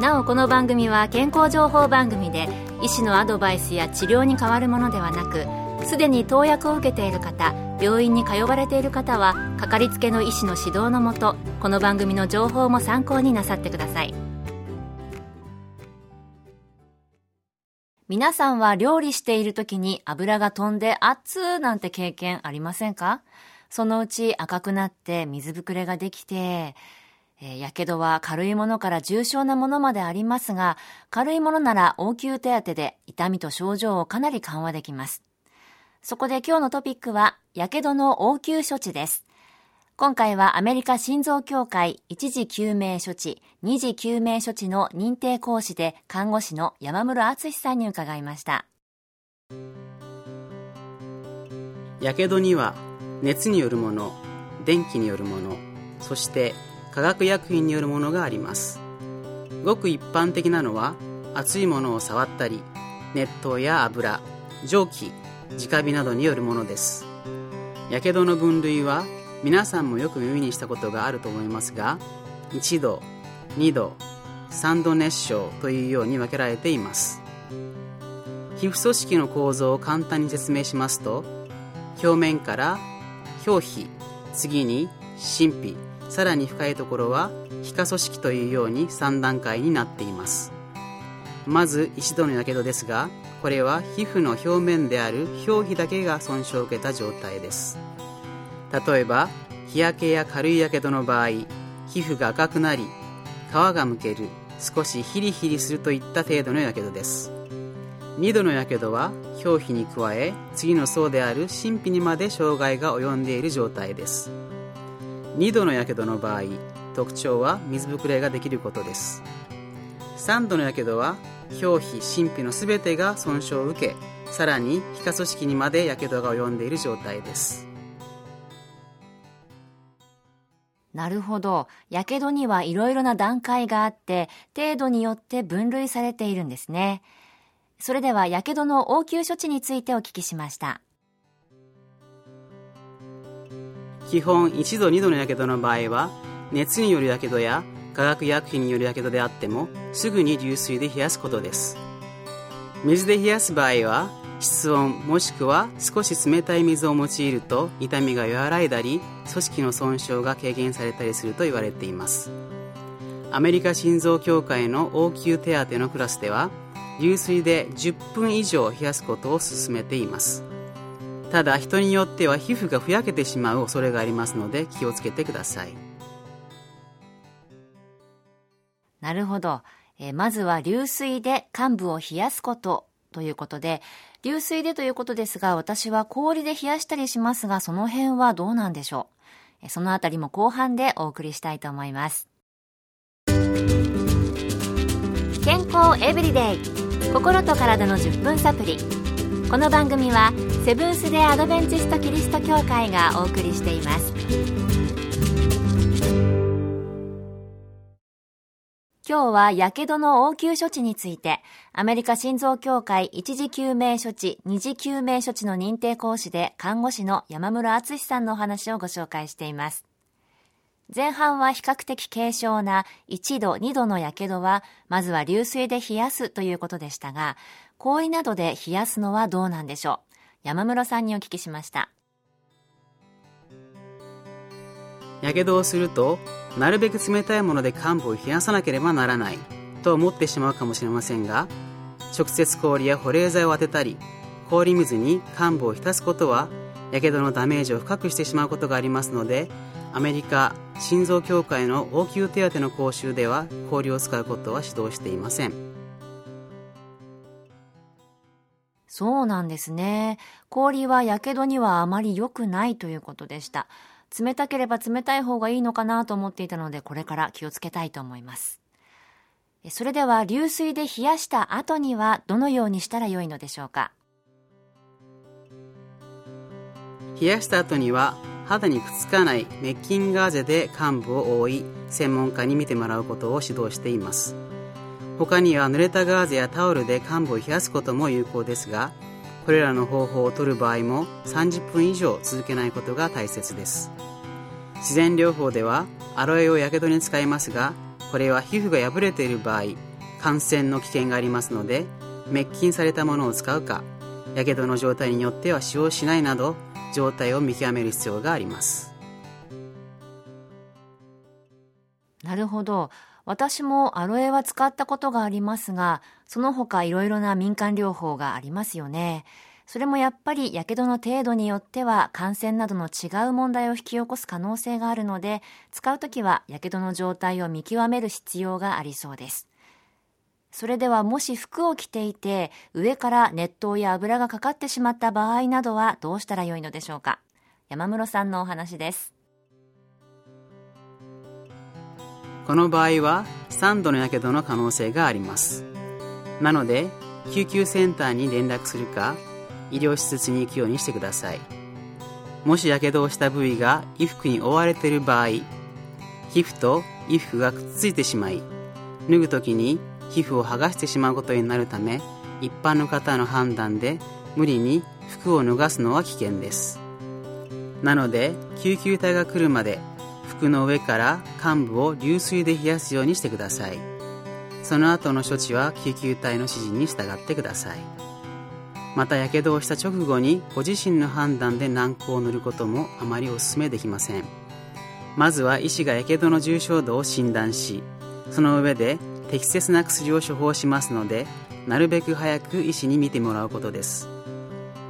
なおこの番組は健康情報番組で医師のアドバイスや治療に変わるものではなくすでに投薬を受けている方病院に通われている方はかかりつけの医師の指導のもとこの番組の情報も参考になさってください。皆さんは料理している時に油が飛んで熱ーなんて経験ありませんか？そのうち赤くなって水ぶくれができてえ、やけどは軽いものから重症なものまでありますが、軽いものなら応急手当で痛みと症状をかなり緩和できます。そこで今日のトピックは、やけどの応急処置です。今回はアメリカ心臓協会一時救命処置、二次救命処置の認定講師で看護師の山室敦さんに伺いました。やけどには熱によるもの、電気によるもの、そして化学薬品によるものがあります。ごく一般的なのは熱いものを触ったり熱湯や油蒸気直火などによるものです。やけどの分類は皆さんもよく耳にしたことがあると思いますが1度2度3度熱傷というように分けられています。皮膚組織の構造を簡単に説明しますと表面から表皮次に神秘さらに深いところは皮下組織というように3段階になっています。まず一度のやけどですがこれは皮膚の表面である表皮だけが損傷を受けた状態です。例えば日焼けや軽いやけどの場合皮膚が赤くなり皮がむける少しヒリヒリするといった程度のやけどです。2度のやけどは表皮に加え次の層である神秘にまで障害が及んでいる状態です。2度のやけどの場合特徴は水ぶくれができることです3度のやけどは表皮神秘の全てが損傷を受けさらに皮下組織にまでやけどが及んでいる状態ですなるほど。やけどにはいろいろな段階があって、程度によって分類されているんですね。それでは、やけどの応急処置についてお聞きしました。基本1度2度のやけどの場合は熱によるやけどや化学薬品によるやけどであってもすぐに流水で冷やすことです。水で冷やす場合は室温もしくは少し冷たい水を用いると痛みが和らいだり組織の損傷が軽減されたりすると言われています。アメリカ心臓協会の応急手当のクラスでは流水で10分以上冷やすことを勧めています。ただ人によっては皮膚がふやけてしまう恐れがありますので気をつけてください。なるほど、えー、まずは流水で患部を冷やすことということで流水でということですが私は氷で冷やしたりしますがその辺はどうなんでしょう。そのあたりも後半でお送りしたいと思います。健康エブリデイ。心と体の10分サプリ。この番組はセブンス・デ・アドベンチスト・キリスト教会がお送りしています。今日はやけどの応急処置についてアメリカ心臓協会一時救命処置二次救命処置の認定講師で看護師の山室敦さんのお話をご紹介しています。前半は比較的軽症な1度、2度のやけどは、まずは流水で冷やすということでしたが、氷などで冷やすのはどうなんでしょう。山室さんにお聞きしました。やけどをするとなるべく冷たいもので患部を冷やさなければならないと思ってしまうかもしれませんが直接氷や保冷剤を当てたり氷水に患部を浸すことはやけどのダメージを深くしてしまうことがありますのでアメリカ心臓協会の応急手当の講習では氷を使うことは指導していません。そうなんですね。氷は火傷にはあまり良くないということでした。冷たければ冷たい方がいいのかなと思っていたので、これから気をつけたいと思います。それでは流水で冷やした後にはどのようにしたらよいのでしょうか？冷やした後には肌にくっつかないメッキンガーゼで患部を覆い専門家に見てもらうことを指導しています他には濡れたガーゼやタオルで患部を冷やすことも有効ですがこれらの方法を取る場合も30分以上続けないことが大切です。自然療法ではアロエをやけどに使いますがこれは皮膚が破れている場合感染の危険がありますので滅菌されたものを使うかやけどの状態によっては使用しないなど状態を見極める必要があります。なるほど。私もアロエは使ったことがありますがその他いろいろな民間療法がありますよね。それもやっぱり火傷の程度によっては感染などの違う問題を引き起こす可能性があるので使うときは火傷の状態を見極める必要がありそうです。それではもし服を着ていて上から熱湯や油がかかってしまった場合などはどうしたらよいのでしょうか。山室さんのお話です。この場合は3度のやけどの可能性があります。なので救急センターに連絡するか医療施設に行くようにしてください。もしやけどをした部位が衣服に覆われている場合皮膚と衣服がくっついてしまい脱ぐ時に皮膚を剥がしてしまうことになるため一般の方の判断で無理に服を脱がすのは危険です。なので救急隊が来るまで服の上から患部を流水で冷やすようにしてください。その後の処置は救急隊の指示に従ってください。またやけどをした直後にご自身の判断で軟膏を塗ることもあまりお勧めできません。まずは医師がやけどの重症度を診断しその上で適切な薬を処方しますのでなるべく早く医師に見てもらうことです。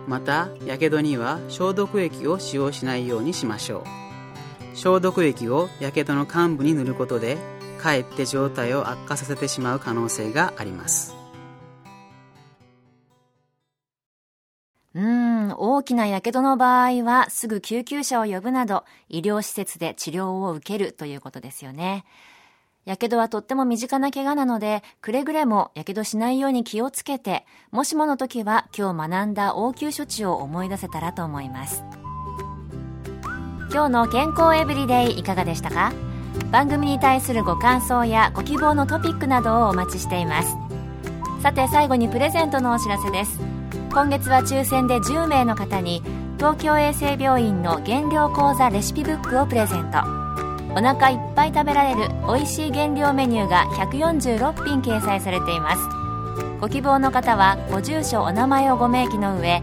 またやけどには消毒液を使用しないようにしましょう。消毒液をやけどの患部に塗ることでかえって状態を悪化させてしまう可能性がありますうん大きなやけどの場合はすぐ救急車を呼ぶなど医療施設で治療を受けるということですよねやけどはとっても身近な怪我なので、くれぐれもやけどしないように気をつけて、もしもの時は今日学んだ応急処置を思い出せたらと思います。今日の健康エブリデイいかがでしたか？番組に対するご感想やご希望のトピックなどをお待ちしています。さて最後にプレゼントのお知らせです。今月は抽選で10名の方に東京衛生病院の減量講座レシピブックをプレゼント。お腹いっぱい食べられる美味しい減量メニューが146品掲載されています。ご希望の方はご住所お名前をご明記の上